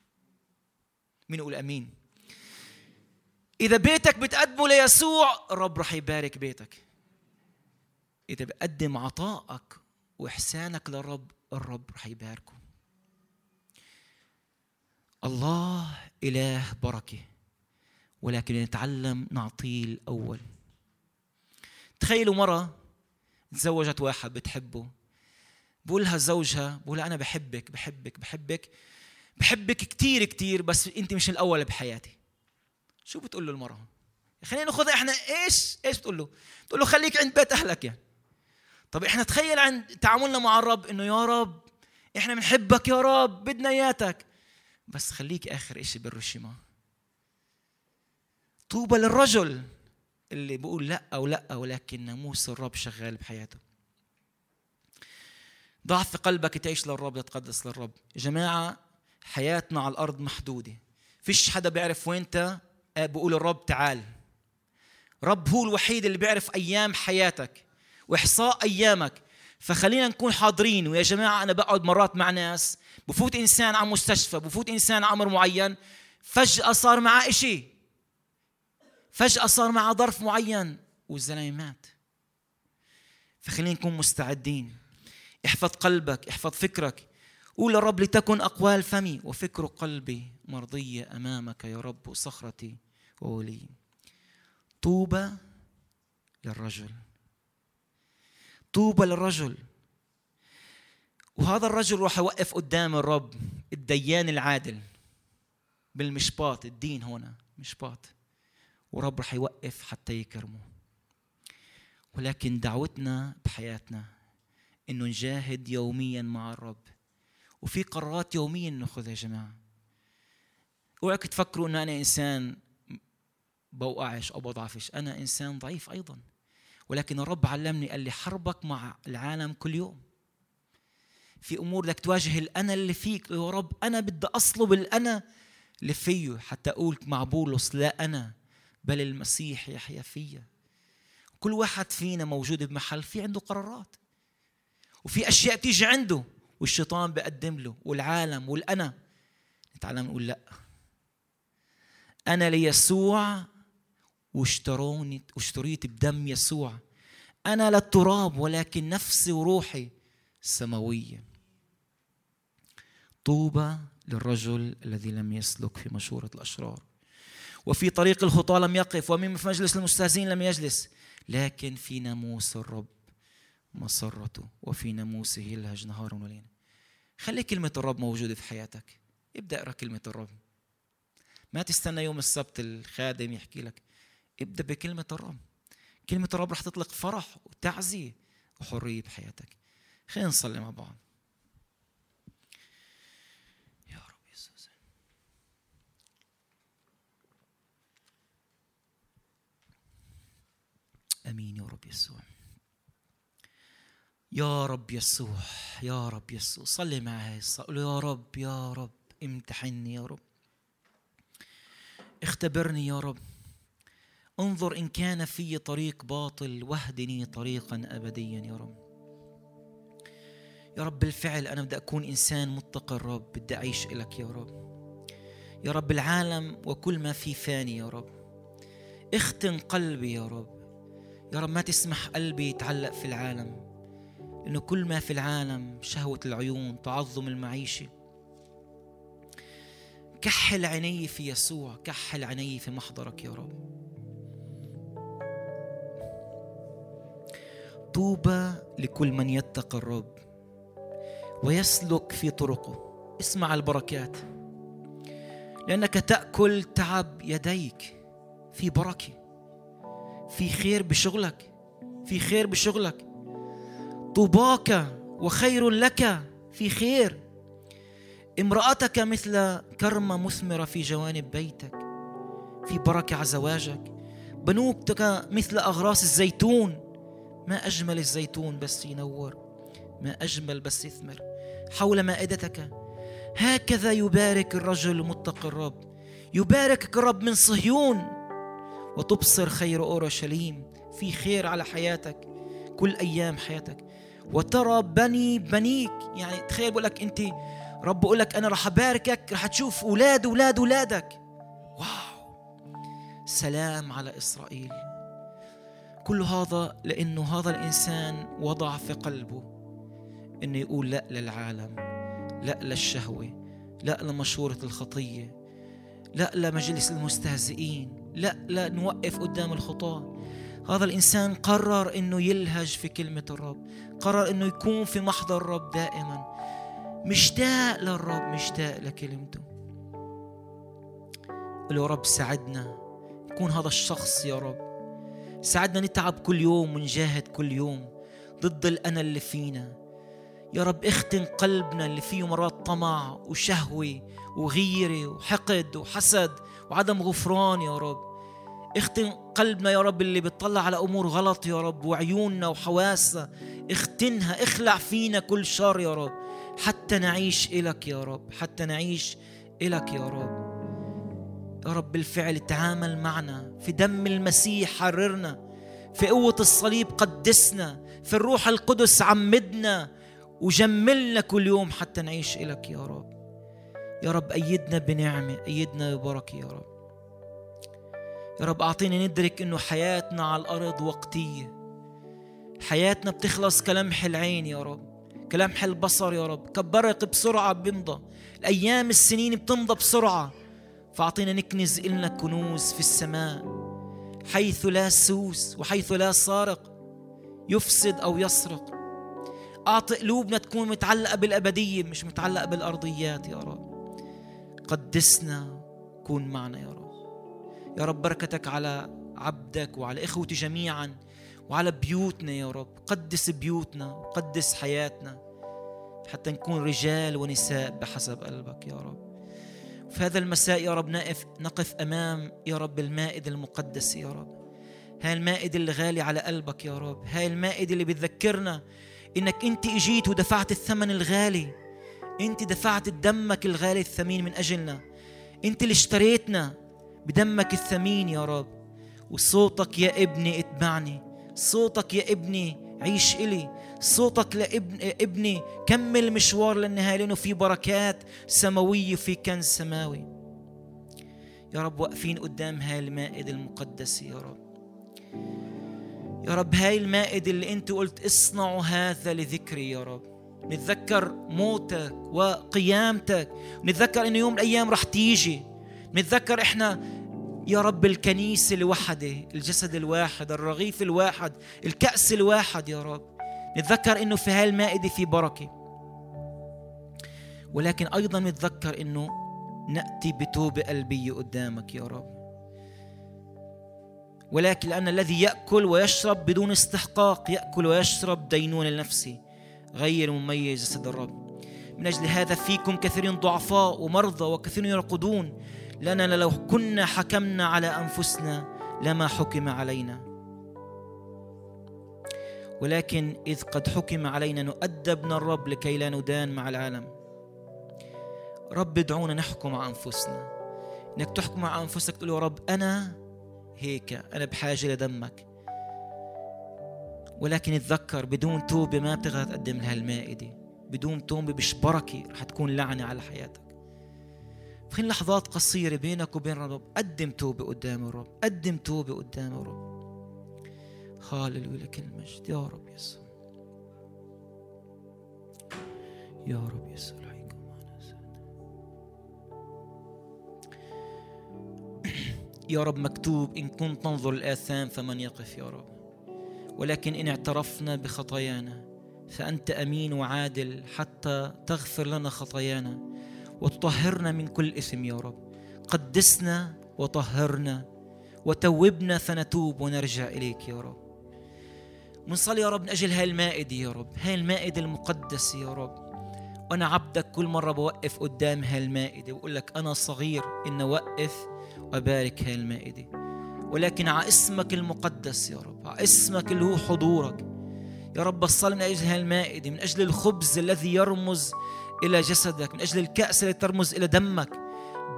مين يقول أمين؟ إذا بيتك بتقدمه ليسوع الرب رح يبارك بيتك. إذا بقدم عطائك وإحسانك للرب الرب رح يباركه. الله إله بركة ولكن نتعلم نعطيه الأول. تخيلوا مرة تزوجت واحد بتحبه بقولها زوجها بقولها أنا بحبك بحبك بحبك بحبك كتير كتير بس أنت مش الأول بحياتي. شو بتقول له المرأة؟ خلينا ناخذ إحنا إيش؟ إيش بتقول له؟ بتقول له خليك عند بيت أهلك يعني طب إحنا تخيل عن تعاملنا مع الرب إنه يا رب إحنا بنحبك يا رب بدنا إياتك بس خليك آخر إشي بالرشمه طوبى للرجل اللي بيقول لأ أو لأ ولكن ناموس الرب شغال بحياته ضع في قلبك تعيش للرب تتقدس للرب يا جماعة حياتنا على الأرض محدودة فيش حدا بيعرف وين انت بقول الرب تعال. رب هو الوحيد اللي بيعرف أيام حياتك وإحصاء أيامك. فخلينا نكون حاضرين. ويا جماعة أنا بقعد مرات مع ناس بفوت إنسان على مستشفى بفوت إنسان عمر معين فجأة صار معاه إشي. فجأة صار معاه ظرف معين والزلمة مات. فخلينا نكون مستعدين. احفظ قلبك احفظ فكرك. قول الرب لتكن أقوال فمي وفكر قلبي. مرضية أمامك يا رب صخرتي وولي. طوبى للرجل. طوبى للرجل. وهذا الرجل راح يوقف قدام الرب الديان العادل. بالمشباط الدين هنا مشباط. ورب رح يوقف حتى يكرمه. ولكن دعوتنا بحياتنا إنه نجاهد يوميا مع الرب. وفي قرارات يوميا نأخذها يا جماعة. اوعك تفكروا انه أنا إنسان بوقعش أو بضعفش. أنا إنسان ضعيف أيضا. ولكن الرب علمني قال لي حربك مع العالم كل يوم. في أمور بدك تواجه الأنا اللي فيك يا رب أنا بدي أصلب الأنا اللي فيه. حتى أقول مع بولس لا أنا بل المسيح يحيا فيا كل واحد فينا موجود بمحل في عنده قرارات. وفي أشياء بتيجي عنده والشيطان بيقدم له والعالم والأنا. نتعلم نقول لا. أنا ليسوع واشتروني واشتريت بدم يسوع. أنا لا التراب ولكن نفسي وروحي سماوية. طوبى للرجل الذي لم يسلك في مشورة الأشرار. وفي طريق الخطى لم يقف ومن في مجلس المستهزئين لم يجلس. لكن في ناموس الرب مسرته وفي ناموسه يلهج نهارا وليلا خلي كلمة الرب موجودة في حياتك. ابدأ اقرأ كلمة الرب. ما تستنى يوم السبت الخادم يحكي لك. ابدأ بكلمة الرب. كلمة الرب رح تطلق فرح وتعزية وحرية بحياتك. خلينا نصلي مع بعض. يا رب يسوع. آمين يا رب يسوع. يا رب يسوع يا رب يسوع. صلي معي قول يا رب يا رب امتحني يا رب. اختبرني يا رب. انظر إن كان في طريق باطل واهدني طريقا ابديا يا رب. يا رب بالفعل أنا بدي أكون إنسان متقي الرب بدي أعيش لك يا رب. يا رب العالم وكل ما فيه فاني يا رب. اختن قلبي يا رب. يا رب ما تسمح قلبي يتعلق في العالم انه كل ما في العالم شهوة العيون تعظم المعيشة. كحل عيني في يسوع كحل عيني في محضرك يا رب. طوبى لكل من يتقى الرب ويسلك في طرقه. اسمع البركات. لأنك تأكل تعب يديك في بركة في خير بشغلك في خير بشغلك. طوباك وخير لك في خير. امرأتك مثل كرمة مثمرة في جوانب بيتك في بركة على زواجك. بنوتك مثل أغراس الزيتون. ما أجمل الزيتون بس ينور ما أجمل بس يثمر. حول مائدتك هكذا يبارك الرجل متقي الرب. يباركك الرب من صهيون. وتبصر خير أورشليم. في خير على حياتك كل أيام حياتك. وترى بني بنيك. يعني تخيل بقول لك أنت رب بقول لك أنا راح أباركك راح تشوف أولاد أولاد أولادك. واو. سلام على إسرائيل. كل هذا لأنه هذا الإنسان وضع في قلبه إنه يقول لا للعالم لا للشهوة لا لمشورة الخطية لا لمجلس المستهزئين لا لا نوقف قدام الخطاة. هذا الإنسان قرر إنه يلهج في كلمة الرب قرر إنه يكون في محضر الرب دائما. مشتاق للرب مشتاق لكلمته. قل يا رب ساعدنا يكون هذا الشخص يا رب. ساعدنا نتعب كل يوم ونجاهد كل يوم ضد الأنا اللي فينا. يا رب اختن قلبنا اللي فيه مرات طمع وشهوة وغيرة وحقد وحسد وعدم غفران يا رب. اختن قلبنا يا رب اللي بتطلع على أمور غلط يا رب وعيوننا وحواسنا. اختنها اخلع فينا كل شر يا رب. حتى نعيش إلك يا رب حتى نعيش إلك يا رب. يا رب بالفعل تعامل معنا في دم المسيح حررنا في قوة الصليب قدسنا في الروح القدس عمدنا وجملنا كل يوم حتى نعيش إلك يا رب. يا رب أيدنا بنعمة أيدنا ببركة يا رب. يا رب أعطينا ندرك إنه حياتنا على الأرض وقتية. حياتنا بتخلص كلمح العين يا رب. كلمح البصر يا رب. كبرق بسرعة بيمضى الأيام السنين بتمضى بسرعة. فأعطينا نكنز إلنا كنوز في السماء. حيث لا سوس وحيث لا سارق. يفسد أو يسرق. أعطي قلوبنا تكون متعلقة بالأبدية مش متعلقة بالأرضيات يا رب. قدسنا كون معنا يا رب. يا رب بركتك على عبدك وعلى إخوتي جميعا وعلى بيوتنا يا رب. قدس بيوتنا وقدس حياتنا. حتى نكون رجال ونساء بحسب قلبك يا رب. في هذا المساء يا رب نقف نقف أمام يا رب المائده المقدسه يا رب. هاي المائده اللي على قلبك يا رب. هاي المائده اللي بتذكرنا إنك أنت إجيت ودفعت الثمن الغالي. أنت دفعت دمك الغالي الثمين من أجلنا. أنت اللي اشتريتنا بدمك الثمين يا رب. وصوتك يا ابني اتبعني. صوتك يا ابني عيش إلي. صوتك لابن ابني كمل مشوار للنهاية لأنه في بركات سماوية في كنز سماوي. يا رب واقفين قدام هاي المائدة المقدسة يا رب. يا رب هاي المائدة اللي أنت قلت اصنعوا هذا لذكري يا رب. نتذكر موتك وقيامتك. نتذكر إنه يوم الأيام رح تيجي. نتذكر إحنا يا رب الكنيسة الوحدة الجسد الواحد الرغيف الواحد الكأس الواحد يا رب. نتذكر إنه في هاي المائدة في بركة. ولكن أيضا نتذكر إنه نأتي بتوبة قلبية قدامك يا رب. ولكن لأن الذي يأكل ويشرب بدون استحقاق يأكل ويشرب دينون لنفسه غير مميز جسد الرب. من أجل هذا فيكم كثيرين ضعفاء ومرضى وكثيرون يرقدون لأننا لو كنا حكمنا على أنفسنا لما حكم علينا. ولكن إذ قد حكم علينا نؤدبنا الرب لكي لا ندان مع العالم. رب ادعونا نحكم مع أنفسنا. إنك تحكم مع أنفسك تقول يا رب أنا هيك أنا بحاجة لدمك ولكن اتذكر بدون توبة ما بتقدر تقدم لها المائدة. بدون توبة مش بركة رح تكون لعنة على حياتك. في لحظات قصيرة بينك وبين الرب قدم توبة قدام الرب. قدم توبة قدام الرب. هاللويا لك المجد. يا رب يسوع يا رب يسوع يا رب مكتوب إن كنت تنظر الآثام فمن يقف يا رب. ولكن إن اعترفنا بخطايانا فأنت أمين وعادل حتى تغفر لنا خطايانا وتطهرنا من كل إثم يا رب. قدسنا وطهرنا وتوبنا فنتوب ونرجع إليك يا رب. ونصلي يا رب من أجل هاي المائدة يا رب هاي المائدة المقدسة يا رب. وأنا عبدك كل مرة بوقف قدام هاي المائدة وأقول لك أنا صغير إن أوقف وأبارك هاي المائدة. ولكن على اسمك المقدس يا رب على اسمك اللي هو حضورك. يا رب بصلي من أجل هاي المائدة من أجل الخبز الذي يرمز إلى جسدك من أجل الكأس التي ترمز إلى دمك.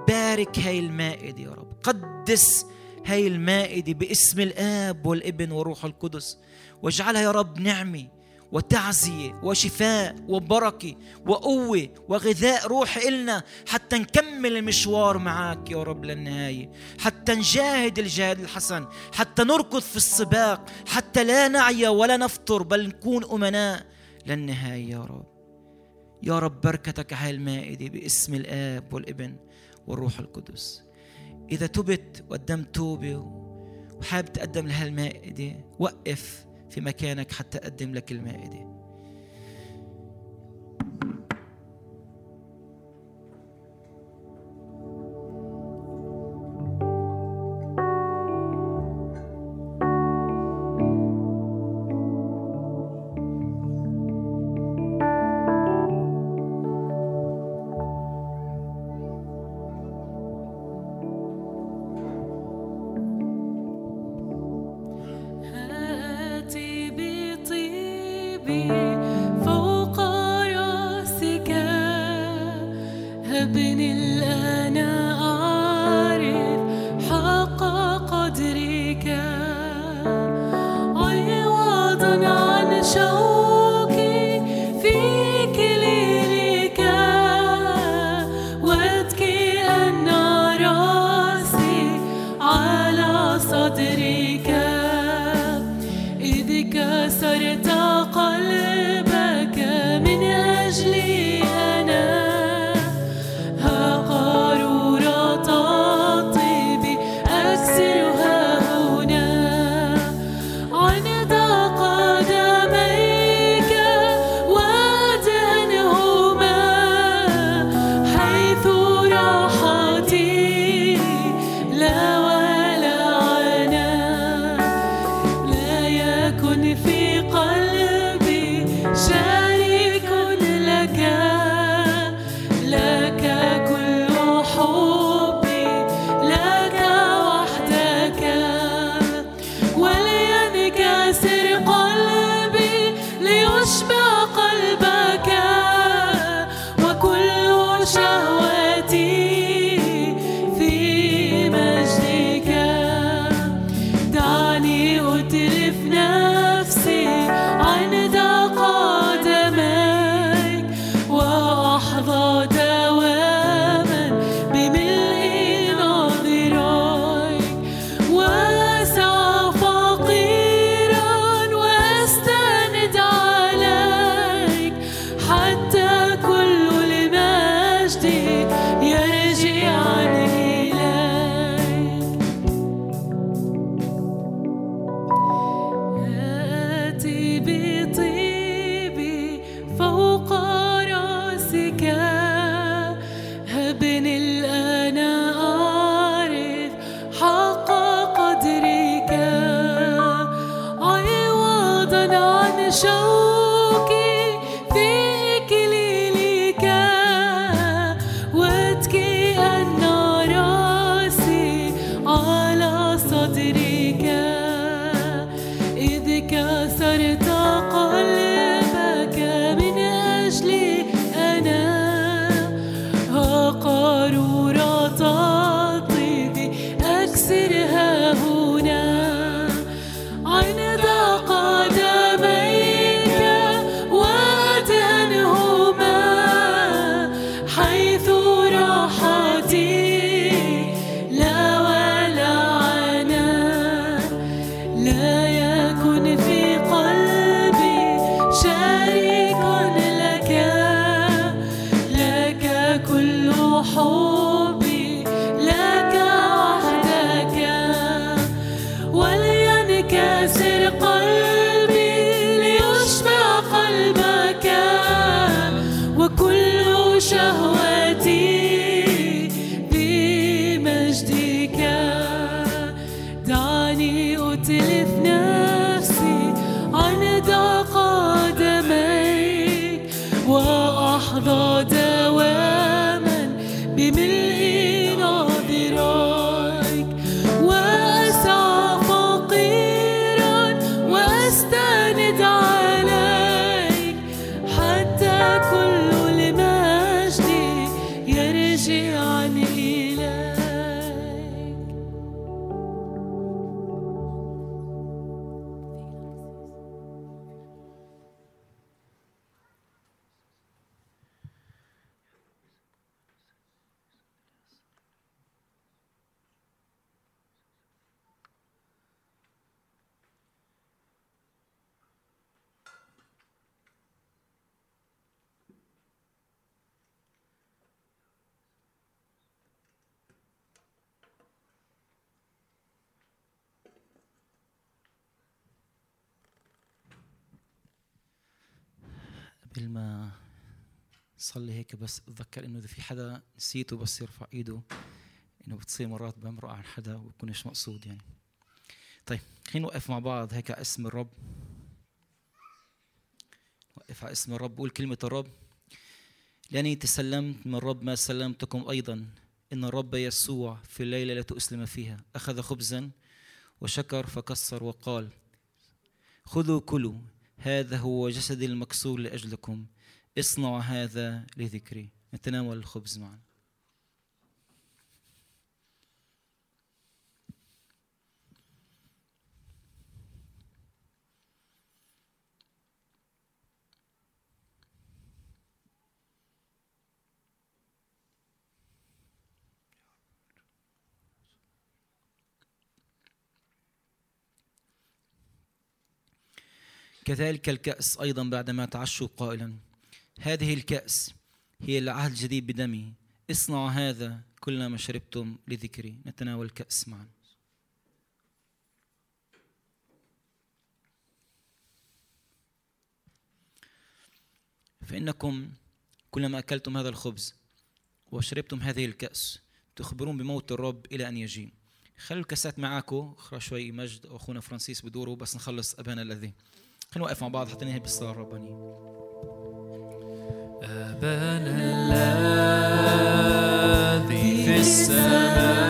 بارك هاي المائدة يا رب قدس هاي المائدة باسم الآب والابن والروح القدس. واجعلها يا رب نعمة وتعزية وشفاء وبركة وقوة وغذاء روح إلنا حتى نكمل المشوار معك يا رب للنهاية. حتى نجاهد الجهاد الحسن حتى نركض في السباق حتى لا نعيا ولا نفطر بل نكون أمناء للنهاية يا رب. يا رب بركتك على المائدة باسم الآب والابن والروح القدس. إذا تبت وقدمت توبة وحابب تقدم لها المائدة وقف في مكانك حتى أقدم لك المائدة. قبل بس أتذكر إنه إذا في حدا نسيته بس يرفع إيده إنه بتصير مرات بمرق عن حدا وبكونش مقصود يعني. طيب خلينا نوقف مع بعض هيك على اسم الرب. وقف على اسم الرب قول كلمة الرب. لأني تسلمت من الرب ما سلمتكم أيضا. إن الرب يسوع في الليلة التي أسلم فيها. أخذ خبزا وشكر فكسر وقال خذوا كلوا هذا هو جسدي المكسور لأجلكم. اصنعوا هذا لذكري. نتناول الخبز معا. كذلك الكأس أيضا بعدما تعشوا قائلا. هذه الكأس هي العهد الجديد بدمي. اصنعوا هذا كلما شربتم لذكري. نتناول الكأس معا. فإنكم كلما أكلتم هذا الخبز وشربتم هذه الكأس تخبرون بموت الرب إلى أن يجي خلوا الكاسات معاكم أخرى شوي مجد أخونا فرانسيس بدوره. بس نخلص أبانا الذي. خلينا نوقف مع بعض حتى ننهي بالصلاة الربانية. أبانا الذي في السماء.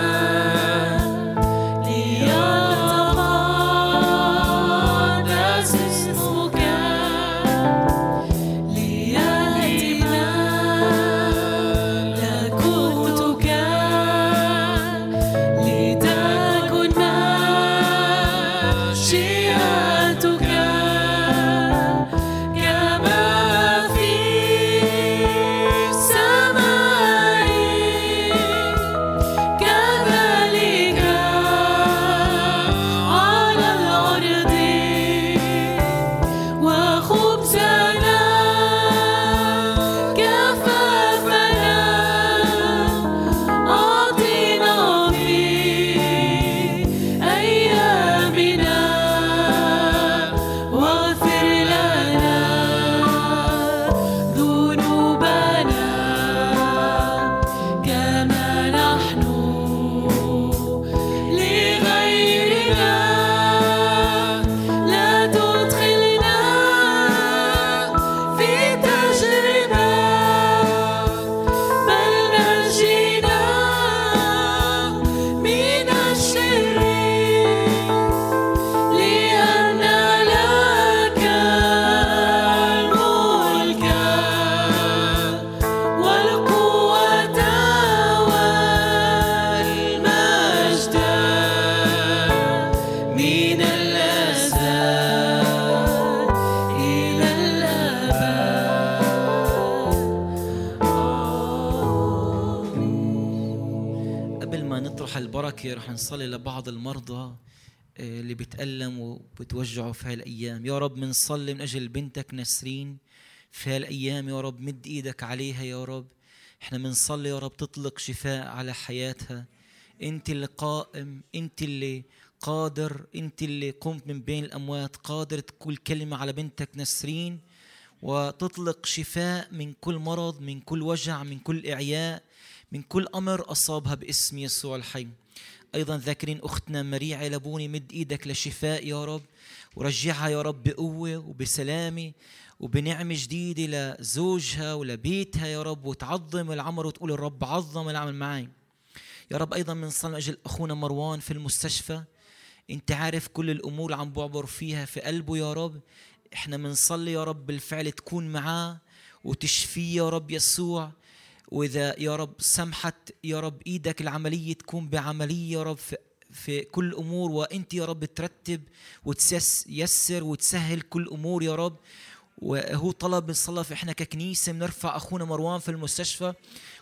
في هالأيام يا رب منصلي من أجل بنتك نسرين في هالأيام يا رب مد إيدك عليها يا رب. إحنا بنصلي يا رب تطلق شفاء على حياتها. أنت اللي قائم أنت اللي قادر أنت اللي قمت من بين الأموات قادر تقول كلمة على بنتك نسرين وتطلق شفاء من كل مرض من كل وجع من كل إعياء من كل أمر أصابها باسم يسوع الحي. أيضا ذاكرين أختنا مريعة لبوني مد إيدك لشفاء يا رب. ورجعها يا رب بقوة وبسلامة وبنعمة جديدة لزوجها ولبيتها يا رب. وتعظم العمر وتقول الرب عظم العمل معي يا رب أيضا بنصلي أجل أخونا مروان في المستشفى. أنت عارف كل الأمور عم بعبر فيها في قلبه يا رب. إحنا بنصلي يا رب بالفعل تكون معاه وتشفيه يا رب يسوع. وإذا يا رب سمحت يا رب إيدك العملية تكون بعملية يا رب في في كل أمور وأنت يا رب ترتب وتيسر وتسهل كل أمور يا رب. وهو طلب بنصلي إحنا ككنيسة بنرفع أخونا مروان في المستشفى.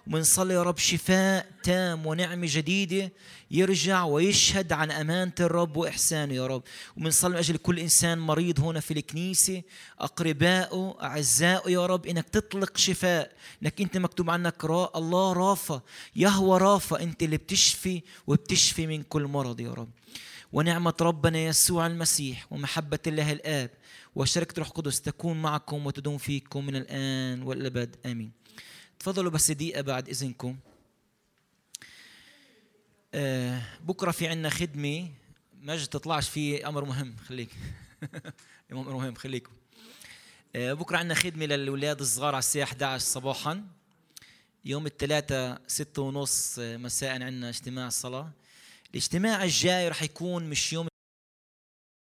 وبنصلي يا رب شفاء تام ونعمه جديده يرجع ويشهد عن أمانة الرب وإحسانه يا رب. وبنصلي من أجل كل إنسان مريض هنا في الكنيسة اقربائه أعزائه يا رب إنك تطلق شفاء إنك أنت مكتوب عنك را الله رافا يهوى رافا أنت اللي بتشفي وبتشفي من كل مرض يا رب. ونعمة ربنا يسوع المسيح ومحبة الله الآب وشركة روح القدس تكون معكم وتدوم فيكم من الآن والأبد. آمين. تفضلوا بس دقيقة بعد إذنكم. آه بكرة في عنا خدمة مجد تطلعش في أمر مهم خليك. أمر مهم خليكم آه بكرة عنا خدمة للأولاد الصغار على الساعة 11 صباحا. يوم الثلاثاء ستة ونص مساء عنا اجتماع صلاة الاجتماع الجاي رح يكون مش يوم